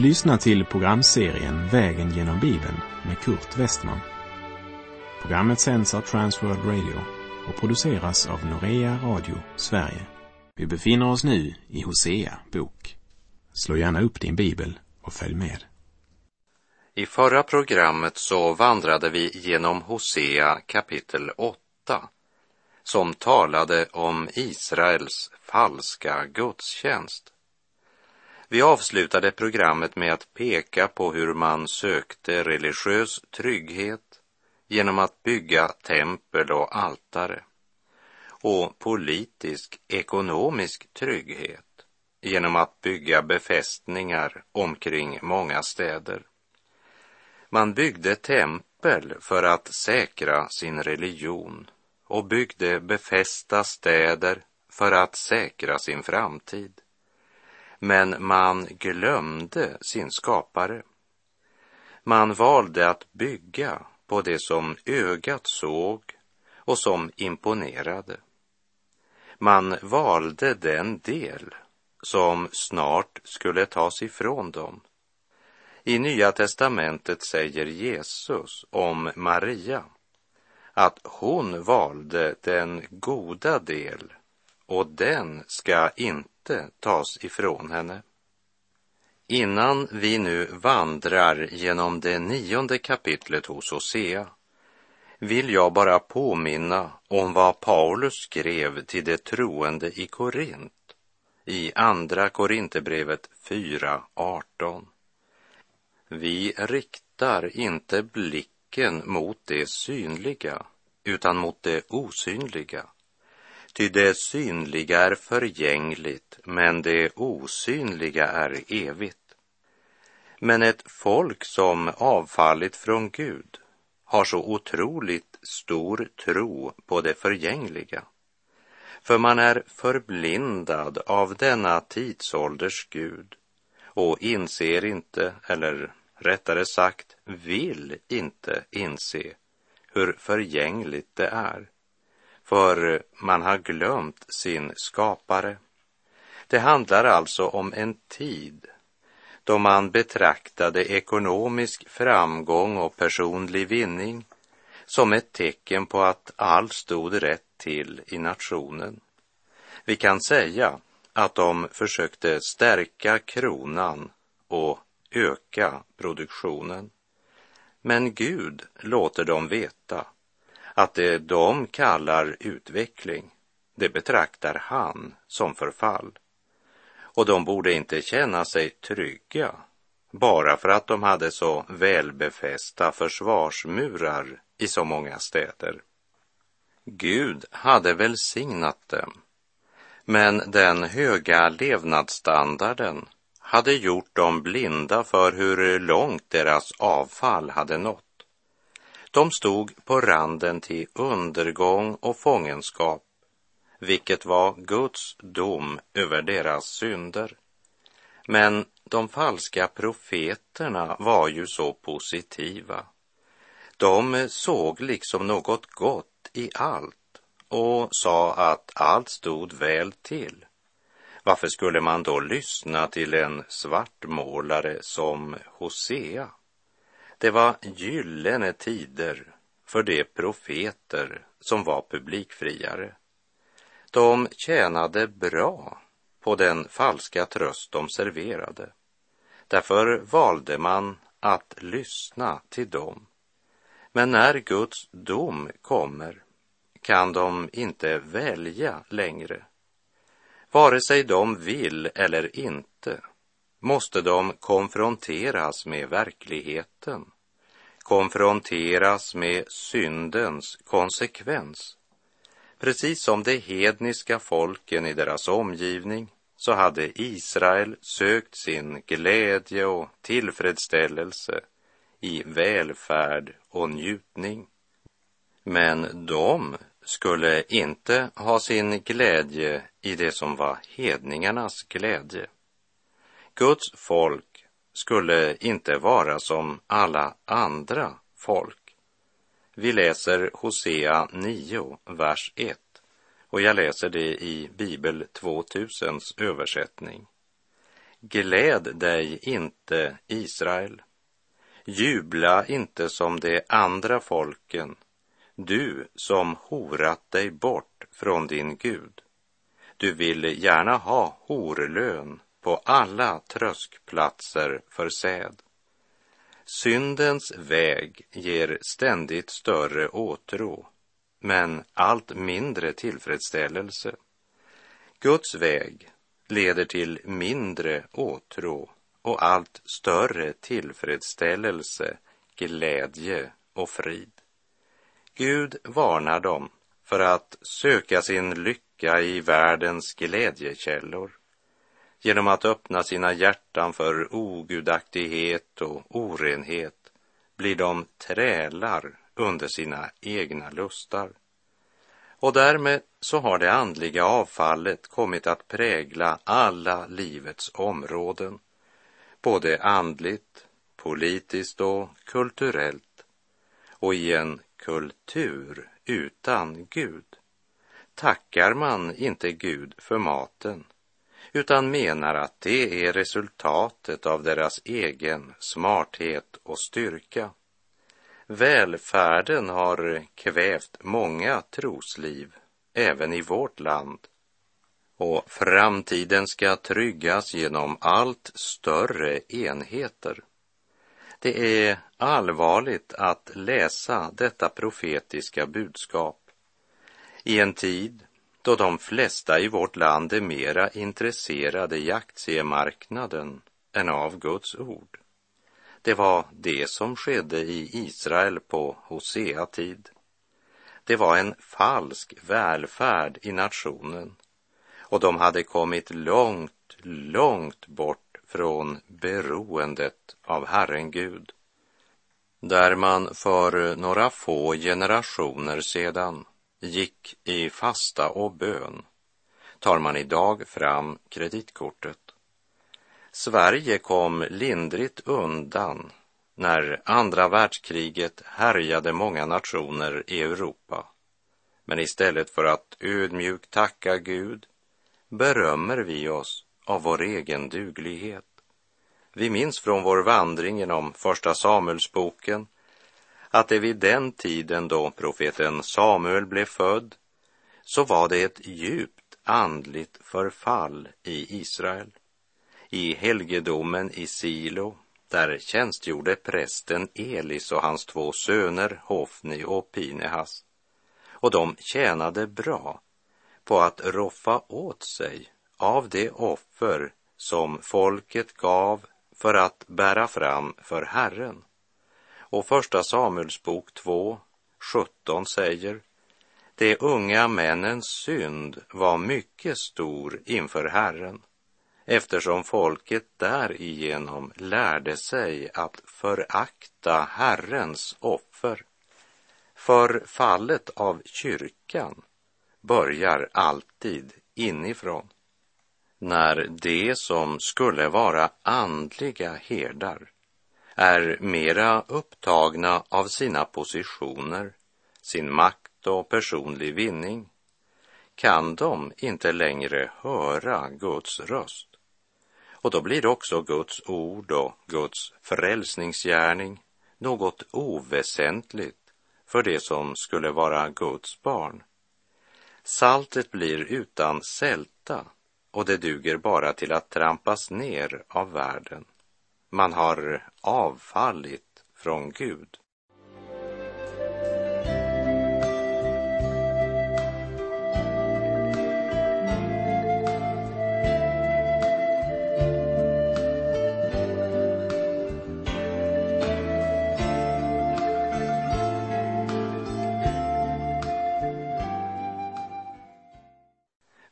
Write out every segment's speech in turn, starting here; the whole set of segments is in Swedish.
Du lyssnar till programserien Vägen genom Bibeln med Kurt Westman. Programmet sänds av Transworld Radio och produceras av Norea Radio Sverige. Vi befinner oss nu i Hosea bok. Slå gärna upp din bibel och följ med. I förra programmet så vandrade vi genom Hosea kapitel 8 som talade om Israels falska gudstjänst. Vi avslutade programmet med att peka på hur man sökte religiös trygghet genom att bygga tempel och altare och politisk ekonomisk trygghet genom att bygga befästningar omkring många städer. Man byggde tempel för att säkra sin religion och byggde befästa städer för att säkra sin framtid. Men man glömde sin skapare. Man valde att bygga på det som ögat såg och som imponerade. Man valde den del som snart skulle tas ifrån dem. I Nya testamentet säger Jesus om Maria att hon valde den goda del och den ska inte tas ifrån henne. Innan vi nu vandrar genom det nionde kapitlet hos Hosea vill jag bara påminna om vad Paulus skrev till de troende i Korint i Andra Korinthierbrevet 4.18. Vi riktar inte blicken mot det synliga utan mot det osynliga. Ty det synliga är förgängligt, men det osynliga är evigt. Men ett folk som avfallit från Gud har så otroligt stor tro på det förgängliga. För man är förblindad av denna tidsålders Gud och inser inte, eller rättare sagt vill inte inse hur förgängligt det är. För man har glömt sin skapare. Det handlar alltså om en tid då man betraktade ekonomisk framgång och personlig vinning som ett tecken på att allt stod rätt till i nationen. Vi kan säga att de försökte stärka kronan och öka produktionen. Men Gud låter dem veta att det de kallar utveckling, det betraktar han som förfall. Och de borde inte känna sig trygga bara för att de hade så välbefästa försvarsmurar i så många städer. Gud hade välsignat dem, men den höga levnadsstandarden hade gjort dem blinda för hur långt deras avfall hade nått. De stod på randen till undergång och fångenskap, vilket var Guds dom över deras synder. Men de falska profeterna var ju så positiva. De såg liksom något gott i allt och sa att allt stod väl till. Varför skulle man då lyssna till en svartmålare som Hosea? Det var gyllene tider för de profeter som var publikfriare. De tjänade bra på den falska tröst de serverade. Därför valde man att lyssna till dem. Men när Guds dom kommer kan de inte välja längre. Vare sig de vill eller inte måste de konfronteras med verkligheten, konfronteras med syndens konsekvens. Precis som de hedniska folken i deras omgivning så hade Israel sökt sin glädje och tillfredsställelse i välfärd och njutning. Men de skulle inte ha sin glädje i det som var hedningarnas glädje. Guds folk skulle inte vara som alla andra folk. Vi läser Hosea 9, vers 1 och jag läser det i Bibel 2000s översättning. Gläd dig inte, Israel. Jubla inte som de andra folken, du som horat dig bort från din Gud. Du vill gärna ha horlön på alla tröskplatser för säd. Syndens väg ger ständigt större åtrå, men allt mindre tillfredsställelse. Guds väg leder till mindre åtrå och allt större tillfredsställelse, glädje och frid. Gud varnar dem för att söka sin lycka i världens glädjekällor genom att öppna sina hjärtan för ogudaktighet och orenhet blir de trälar under sina egna lustar. Och därmed så har det andliga avfallet kommit att prägla alla livets områden, både andligt, politiskt och kulturellt. Och i en kultur utan Gud tackar man inte Gud för maten utan menar att det är resultatet av deras egen smarthet och styrka. Välfärden har kvävt många trosliv, även i vårt land. Och framtiden ska tryggas genom allt större enheter. Det är allvarligt att läsa detta profetiska budskap i en tid då de flesta i vårt land är mera intresserade i aktiemarknaden än av Guds ord. Det var det som skedde i Israel på Hosea tid. Det var en falsk välfärd i nationen och de hade kommit långt, långt bort från beroendet av Herren Gud. Där man för några få generationer sedan gick i fasta och bön tar man idag fram kreditkortet. Sverige kom lindrigt undan när andra världskriget härjade många nationer i Europa. Men istället för att ödmjukt tacka Gud berömmer vi oss av vår egen duglighet. Vi minns från vår vandring genom Första Samuelsboken att det vid den tiden då profeten Samuel blev född så var det ett djupt andligt förfall i Israel. I helgedomen i Silo, där tjänstgjorde prästen Elis och hans två söner Hofni och Pinehas. Och de tjänade bra på att roffa åt sig av det offer som folket gav för att bära fram för Herren. Och första Samuels bok 2, 17 säger De unga männens synd var mycket stor inför Herren eftersom folket därigenom lärde sig att förakta Herrens offer. För fallet av kyrkan börjar alltid inifrån. När de som skulle vara andliga herdar är mera upptagna av sina positioner, sin makt och personlig vinning kan de inte längre höra Guds röst. Och då blir också Guds ord och Guds frälsningsgärning något oväsentligt för det som skulle vara Guds barn. Saltet blir utan sälta och det duger bara till att trampas ner av världen. Man har avfallit från Gud.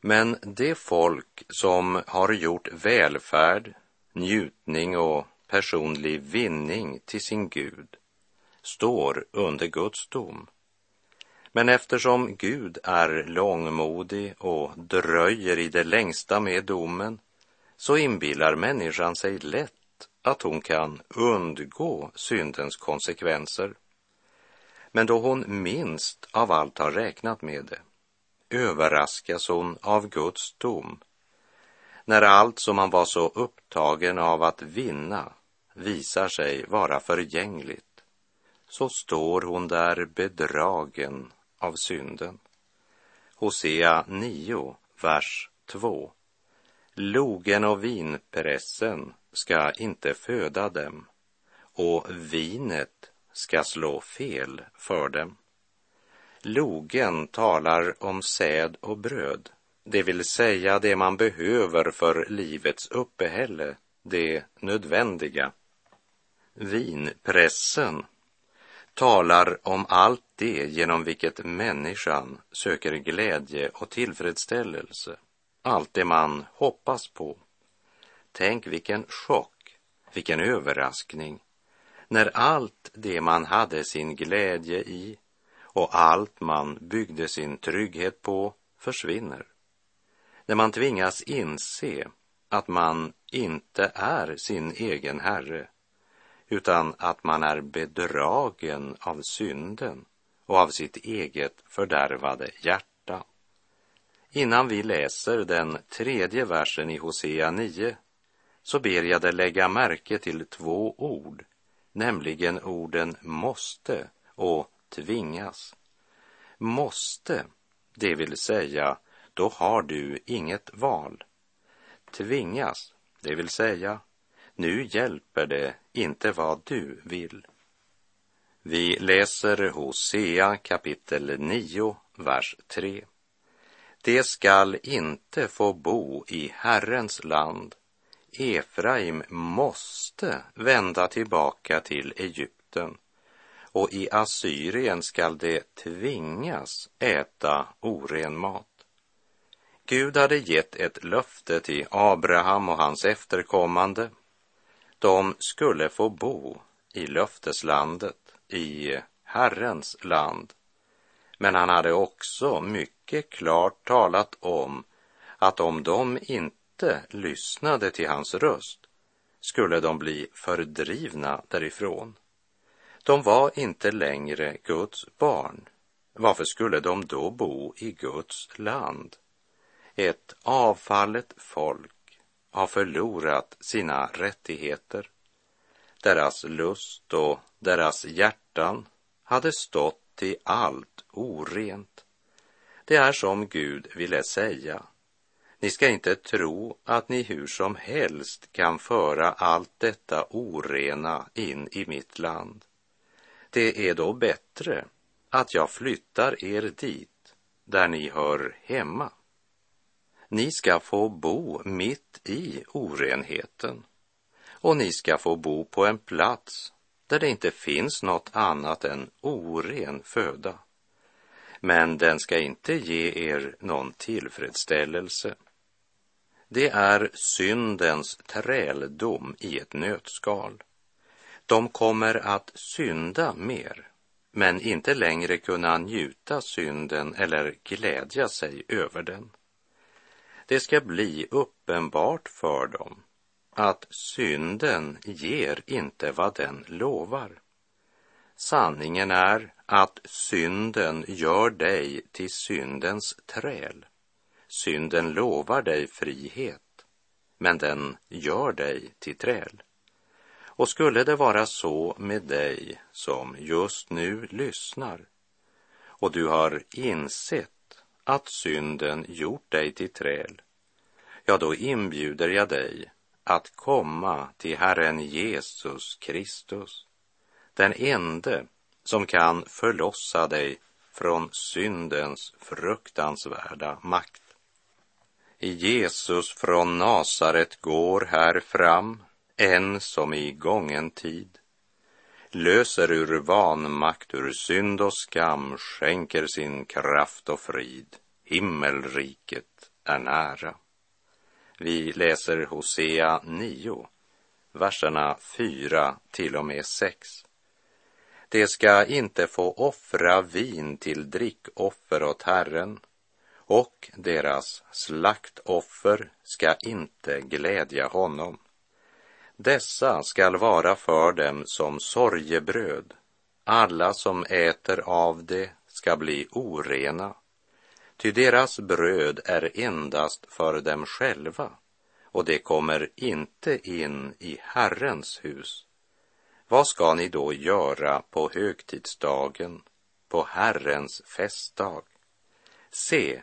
Men det folk som har gjort välfärd, njutning och personlig vinning till sin Gud står under Guds dom. Men eftersom Gud är långmodig och dröjer i det längsta med domen så inbillar människan sig lätt att hon kan undgå syndens konsekvenser. Men då hon minst av allt har räknat med det överraskas hon av Guds dom när allt som man var så upptagen av att vinna visar sig vara förgängligt, så står hon där bedragen av synden. Hosea 9, vers 2. Logen och vinpressen ska inte föda dem och vinet ska slå fel för dem. Logen talar om säd och bröd, det vill säga det man behöver för livets uppehälle, det nödvändiga. Vinpressen talar om allt det genom vilket människan söker glädje och tillfredsställelse, allt det man hoppas på. Tänk vilken chock, vilken överraskning, när allt det man hade sin glädje i och allt man byggde sin trygghet på försvinner. När man tvingas inse att man inte är sin egen herre utan att man är bedragen av synden och av sitt eget fördärvade hjärta. Innan vi läser den tredje versen i Hosea 9 så ber jag dig lägga märke till två ord, nämligen orden måste och tvingas. Måste, det vill säga, då har du inget val. Tvingas, det vill säga, nu hjälper det inte vad du vill. Vi läser Hosea kapitel 9, vers 3. Det skall inte få bo i Herrens land. Efraim måste vända tillbaka till Egypten och i Assyrien skall det tvingas äta oren mat. Gud hade gett ett löfte till Abraham och hans efterkommande. De skulle få bo i löfteslandet, i Herrens land. Men han hade också mycket klart talat om att om de inte lyssnade till hans röst skulle de bli fördrivna därifrån. De var inte längre Guds barn. Varför skulle de då bo i Guds land? Ett avfallet folk har förlorat sina rättigheter. Deras lust och deras hjärtan hade stått till allt orent. Det är som Gud ville säga. Ni ska inte tro att ni hur som helst kan föra allt detta orena in i mitt land. Det är då bättre att jag flyttar er dit där ni hör hemma. Ni ska få bo mitt i orenheten och ni ska få bo på en plats där det inte finns något annat än oren föda. Men den ska inte ge er någon tillfredsställelse. Det är syndens träldom i ett nötskal. De kommer att synda mer, men inte längre kunna njuta synden eller glädja sig över den. Det ska bli uppenbart för dem att synden ger inte vad den lovar. Sanningen är att synden gör dig till syndens träl. Synden lovar dig frihet, men den gör dig till träl. Och skulle det vara så med dig som just nu lyssnar och du har insett att synden gjort dig till träl, ja, då inbjuder jag dig att komma till Herren Jesus Kristus, den ende som kan förlossa dig från syndens fruktansvärda makt. I Jesus från Nasaret går här fram en som i gången tid löser ur vanmakt, ur synd och skam, skänker sin kraft och frid. Himmelriket är nära. Vi läser Hosea 9, verserna 4 till och med 6. Det ska inte få offra vin till drickoffer åt Herren och deras slaktoffer ska inte glädja honom. Dessa skall vara för dem som sorgebröd. Alla som äter av det ska bli orena, ty deras bröd är endast för dem själva och det kommer inte in i Herrens hus. Vad ska ni då göra på högtidsdagen, på Herrens festdag? Se,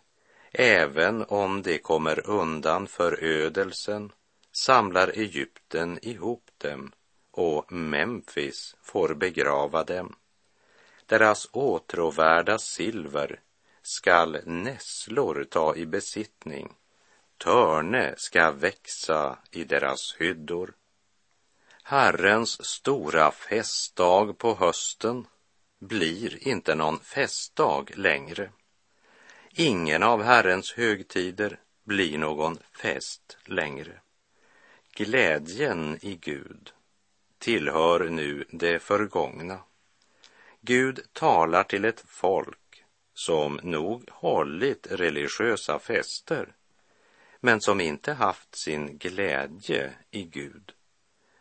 även om det kommer undan förödelsen samlar Egypten ihop dem och Memphis får begrava dem. Deras åtråvärda silver skall nässlor ta i besittning. Törne ska växa i deras hyddor. Herrens stora festdag på hösten blir inte någon festdag längre. Ingen av Herrens högtider blir någon fest längre. Glädjen i Gud tillhör nu det förgångna. Gud talar till ett folk som nog hållit religiösa fester men som inte haft sin glädje i Gud.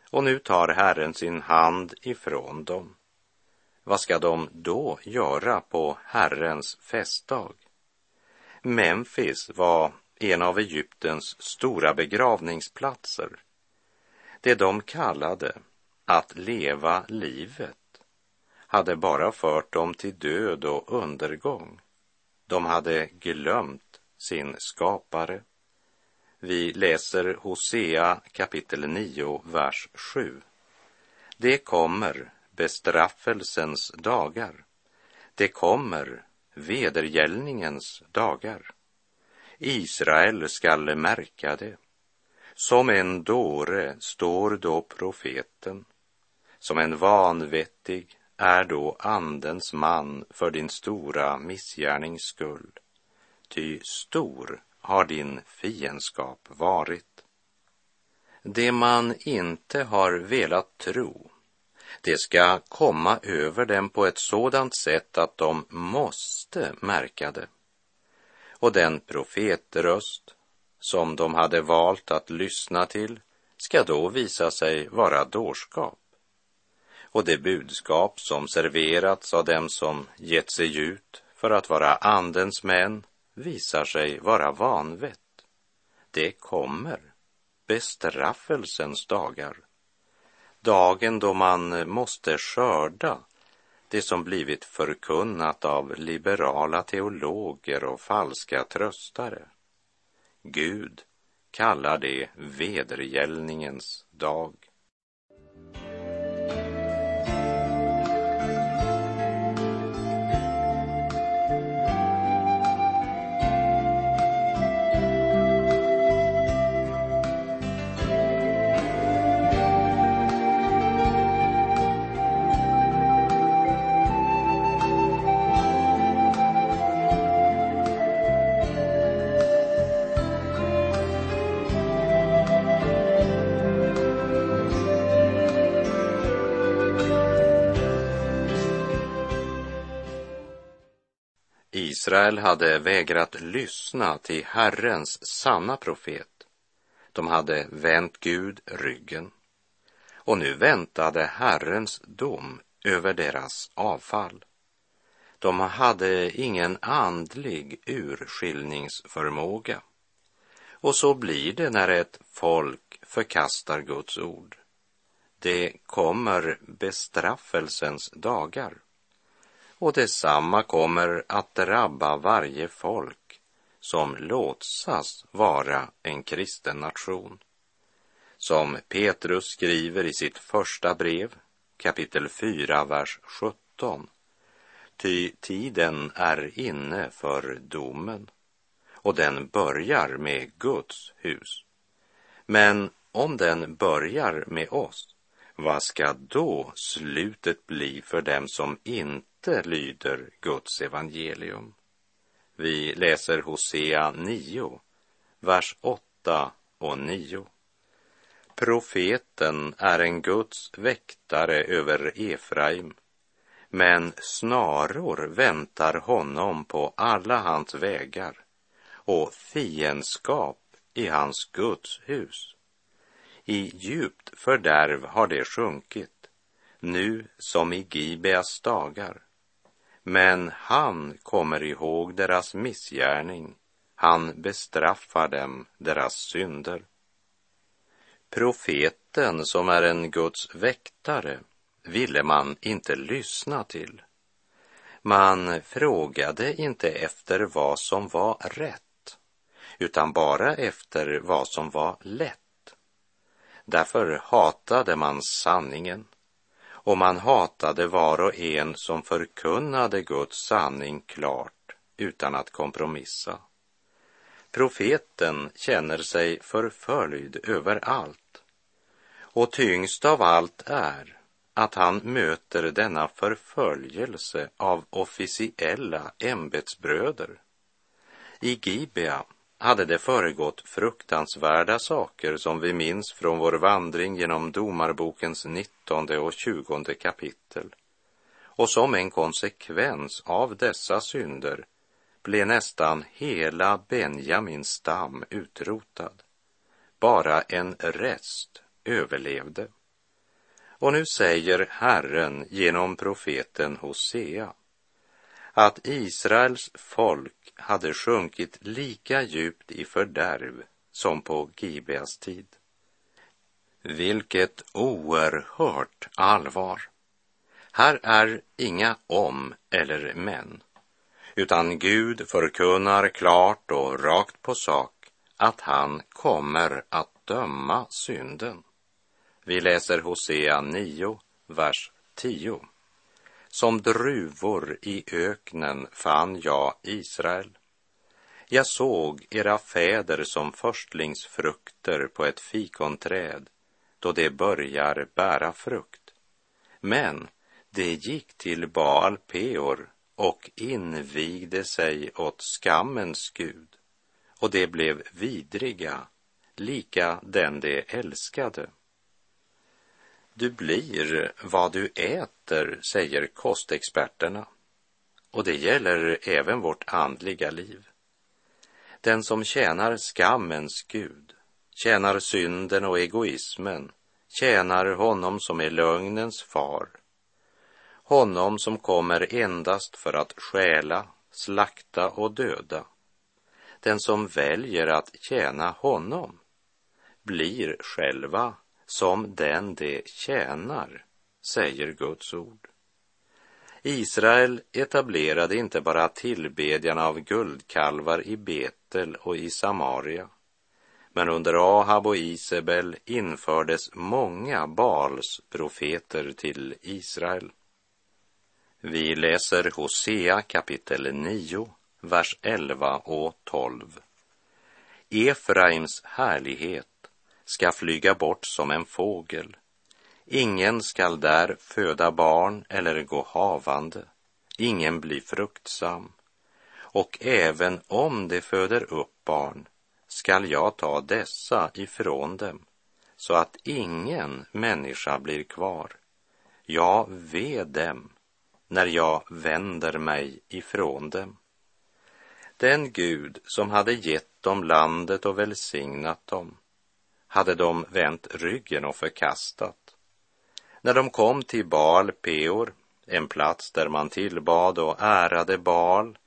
Och nu tar Herren sin hand ifrån dem. Vad ska de då göra på Herrens festdag? Memphis var en av Egyptens stora begravningsplatser. Det de kallade att leva livet hade bara fört dem till död och undergång. De hade glömt sin skapare. Vi läser Hosea kapitel 9, vers 7. Det kommer bestraffelsens dagar. Det kommer vedergällningens dagar. Israel skall märka det. Som en dåre står då profeten. Som en vanvettig är då andens man för din stora missgärnings skull. Ty stor har din fiendskap varit. Det man inte har velat tro, det ska komma över dem på ett sådant sätt att de måste märka det. Och den profetröst som de hade valt att lyssna till ska då visa sig vara dårskap. Och det budskap som serverats av dem som gett sig ut för att vara andens män visar sig vara vanvett. Det kommer bestraffelsens dagar. Dagen då man måste skörda det som blivit förkunnat av liberala teologer och falska tröstare. Gud kallar det vedergällningens dag. Israel hade vägrat lyssna till Herrens sanna profet. De hade vänt Gud ryggen. Och nu väntade Herrens dom över deras avfall. De hade ingen andlig urskiljningsförmåga. Och så blir det när ett folk förkastar Guds ord. Det kommer bestraffelsens dagar. Och detsamma kommer att drabba varje folk som låtsas vara en kristen nation. Som Petrus skriver i sitt första brev, kapitel 4, vers 17. Ty tiden är inne för domen och den börjar med Guds hus. Men om den börjar med oss, vad ska då slutet bli för dem som inte lyder Guds evangelium. Vi läser Hosea 9, vers 8 och 9. Profeten är en Guds väktare över Efraim, men snaror väntar honom på alla hans vägar och fiendskap i hans Guds hus. I djupt fördärv har det sjunkit, nu som i Gibeas dagar. Men han kommer ihåg deras missgärning, han bestraffar dem deras synder. Profeten som är en Guds väktare ville man inte lyssna till. Man frågade inte efter vad som var rätt, utan bara efter vad som var lätt. Därför hatade man sanningen och man hatade var och en som förkunnade Guds sanning klart utan att kompromissa. Profeten känner sig förföljd överallt och tyngst av allt är att han möter denna förföljelse av officiella ämbetsbröder. I Gibea hade det föregått fruktansvärda saker som vi minns från vår vandring genom Domarbokens 19 och 20 kapitel. Och som en konsekvens av dessa synder blev nästan hela Benjamins stam utrotad. Bara en rest överlevde. Och nu säger Herren genom profeten Hosea att Israels folk hade sjunkit lika djupt i fördärv som på Gibeas tid. Vilket oerhört allvar. Här är inga om eller men, utan Gud förkunnar klart och rakt på sak att han kommer att döma synden. Vi läser Hosea 9, vers 10. Som druvor i öknen fann jag Israel. Jag såg era fäder som förstlingsfrukter på ett fikonträd då det börjar bära frukt. Men det gick till Baal Peor och invigde sig åt skammens gud och det blev vidriga, lika den de älskade. Du blir vad du äter, säger kostexperterna. Och det gäller även vårt andliga liv. Den som tjänar skammens Gud, tjänar synden och egoismen, tjänar honom som är lögnens far, honom som kommer endast för att stjäla, slakta och döda. Den som väljer att tjäna honom blir själva som den de tjänar, säger Guds ord. Israel etablerade inte bara tillbedjan av guldkalvar i Betel och i Samaria, men under Ahab och Isabel infördes många Baals profeter till Israel. Vi läser Hosea kapitel 9, vers 11 och 12. Efraims härlighet ska flyga bort som en fågel. Ingen skall där föda barn eller gå havande. Ingen blir fruktsam. Och även om de föder upp barn skall jag ta dessa ifrån dem så att ingen människa blir kvar. Jag ve dem när jag vänder mig ifrån dem. Den Gud som hade gett dem landet och välsignat dem hade de vänt ryggen och förkastat. När de kom till Baal Peor, en plats där man tillbad och ärade Baal,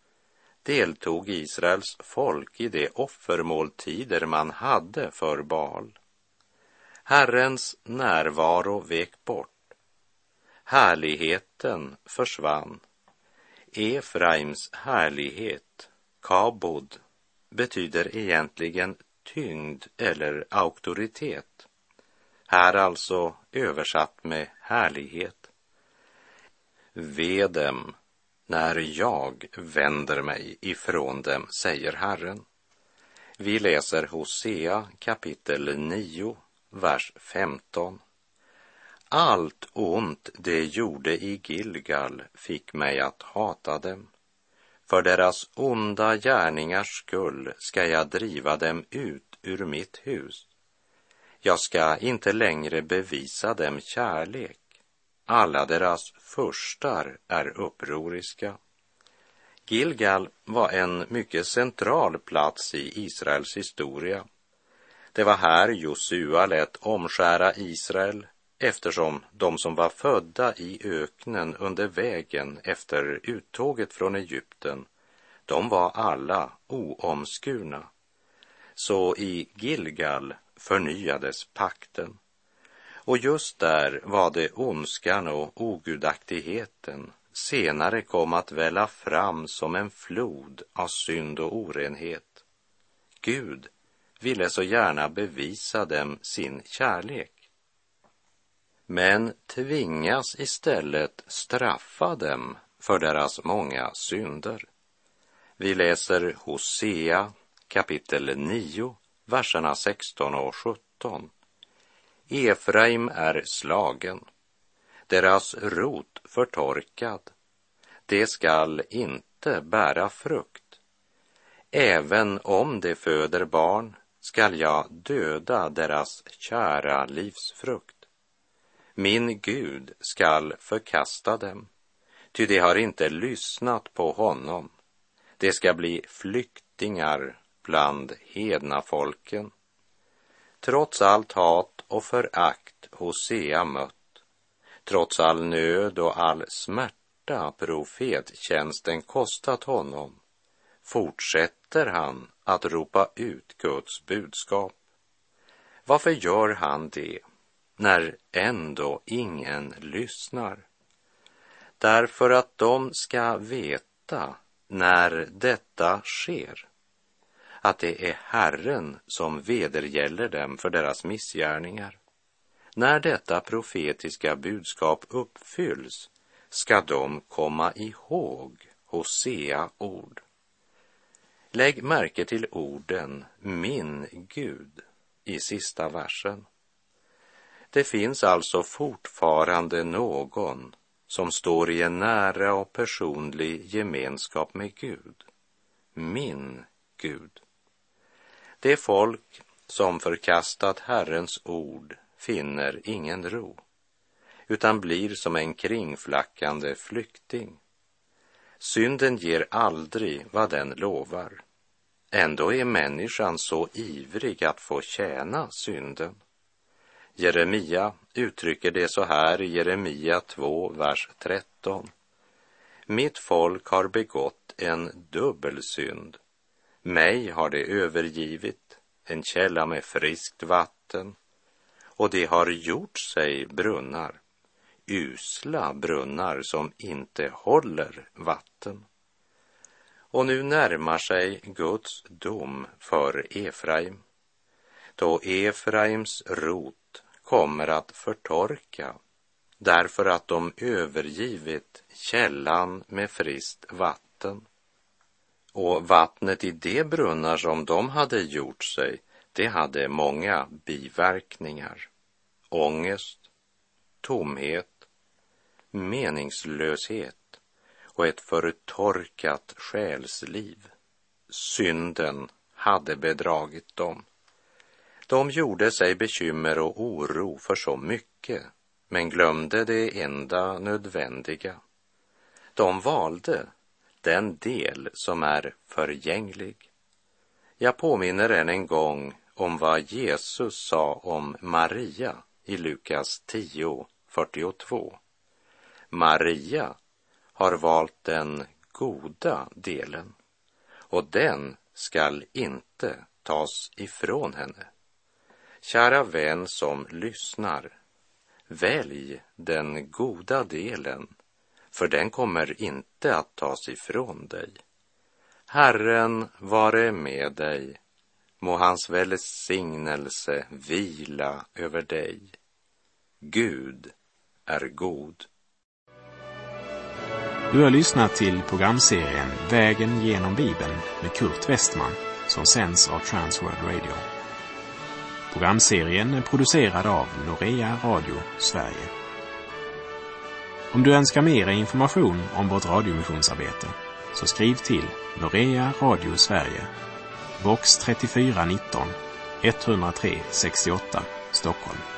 deltog Israels folk i de offermåltider man hade för Baal. Herrens närvaro vek bort. Härligheten försvann. Efraims härlighet, kabod, betyder egentligen tyngd eller auktoritet. Här alltså översatt med härlighet. Ve dem när jag vänder mig ifrån dem, säger Herren. Vi läser Hosea kapitel 9, vers 15. Allt ont de gjorde i Gilgal fick mig att hata dem. För deras onda gärningars skull ska jag driva dem ut ur mitt hus. Jag ska inte längre bevisa dem kärlek. Alla deras furstar är upproriska. Gilgal var en mycket central plats i Israels historia. Det var här Josua lät omskära Israel eftersom de som var födda i öknen under vägen efter uttåget från Egypten, de var alla oomskurna. Så i Gilgal förnyades pakten. Och just där var det ondskan och ogudaktigheten senare kom att välla fram som en flod av synd och orenhet. Gud ville så gärna bevisa dem sin kärlek men tvingas istället straffa dem för deras många synder. Vi läser Hosea kapitel 9, verserna 16 och 17. Efraim är slagen, deras rot förtorkad. Det skall inte bära frukt. Även om de föder barn skall jag döda deras kära livsfrukt. Min Gud skall förkasta dem, ty de har inte lyssnat på honom. De ska bli flyktingar bland hedna folken. Trots allt hat och förakt Hosea mött, trots all nöd och all smärta profettjänsten kostat honom, fortsätter han att ropa ut Guds budskap. Varför gör han det? När ändå ingen lyssnar. Därför att de ska veta när detta sker att det är Herren som vedergäller dem för deras missgärningar. När detta profetiska budskap uppfylls ska de komma ihåg Hosea ord. Lägg märke till orden min Gud i sista versen. Det finns alltså fortfarande någon som står i en nära och personlig gemenskap med Gud. Min Gud. Det folk som förkastat Herrens ord finner ingen ro, utan blir som en kringflackande flykting. Synden ger aldrig vad den lovar. Ändå är människan så ivrig att få tjäna synden. Jeremia uttrycker det så här i Jeremia 2, vers 13. Mitt folk har begått en dubbelsynd. Mig har det övergivit, en källa med friskt vatten, och det har gjort sig brunnar, usla brunnar som inte håller vatten. Och nu närmar sig Guds dom för Efraim, då Efraims rot kommer att förtorka därför att de övergivit källan med friskt vatten. Och vattnet i de brunnar som de hade gjort sig, det hade många biverkningar. Ångest, tomhet, meningslöshet och ett förtorkat själsliv. Synden hade bedragit dem. De gjorde sig bekymmer och oro för så mycket, men glömde det enda nödvändiga. De valde den del som är förgänglig. Jag påminner än en gång om vad Jesus sa om Maria i Lukas 10, 42. Maria har valt den goda delen och den skall inte tas ifrån henne. Kära vän som lyssnar, välj den goda delen, för den kommer inte att tas ifrån dig. Herren vare med dig, må hans välsignelse vila över dig. Gud är god. Du har lyssnat till programserien Vägen genom Bibeln med Kurt Westman som sänds av Transworld Radio. Programserien är producerad av Norea Radio Sverige. Om du önskar mer information om vårt radiomissionsarbete så skriv till Norea Radio Sverige, box 3419 103 68 Stockholm.